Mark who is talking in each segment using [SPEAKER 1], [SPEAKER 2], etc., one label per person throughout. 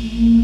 [SPEAKER 1] Mm-hmm.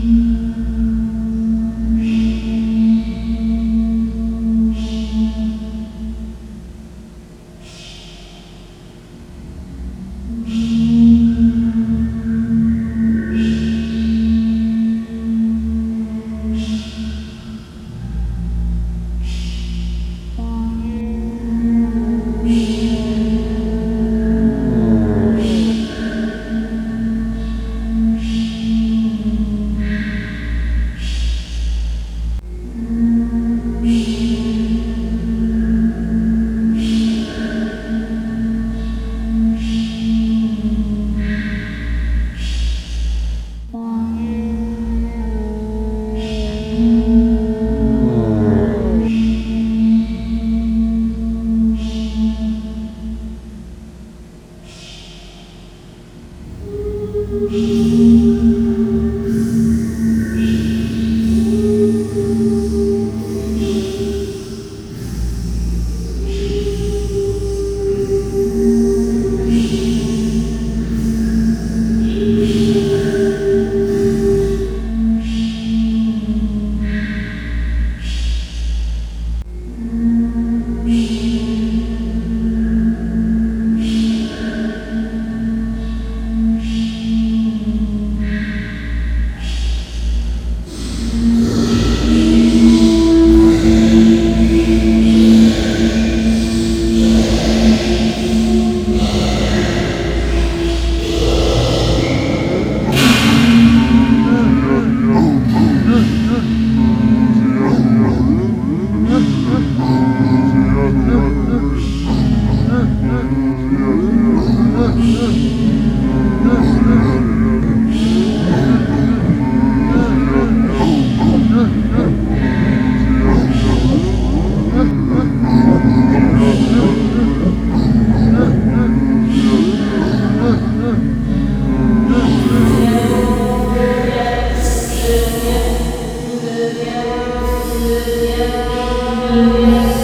[SPEAKER 2] Hallelujah.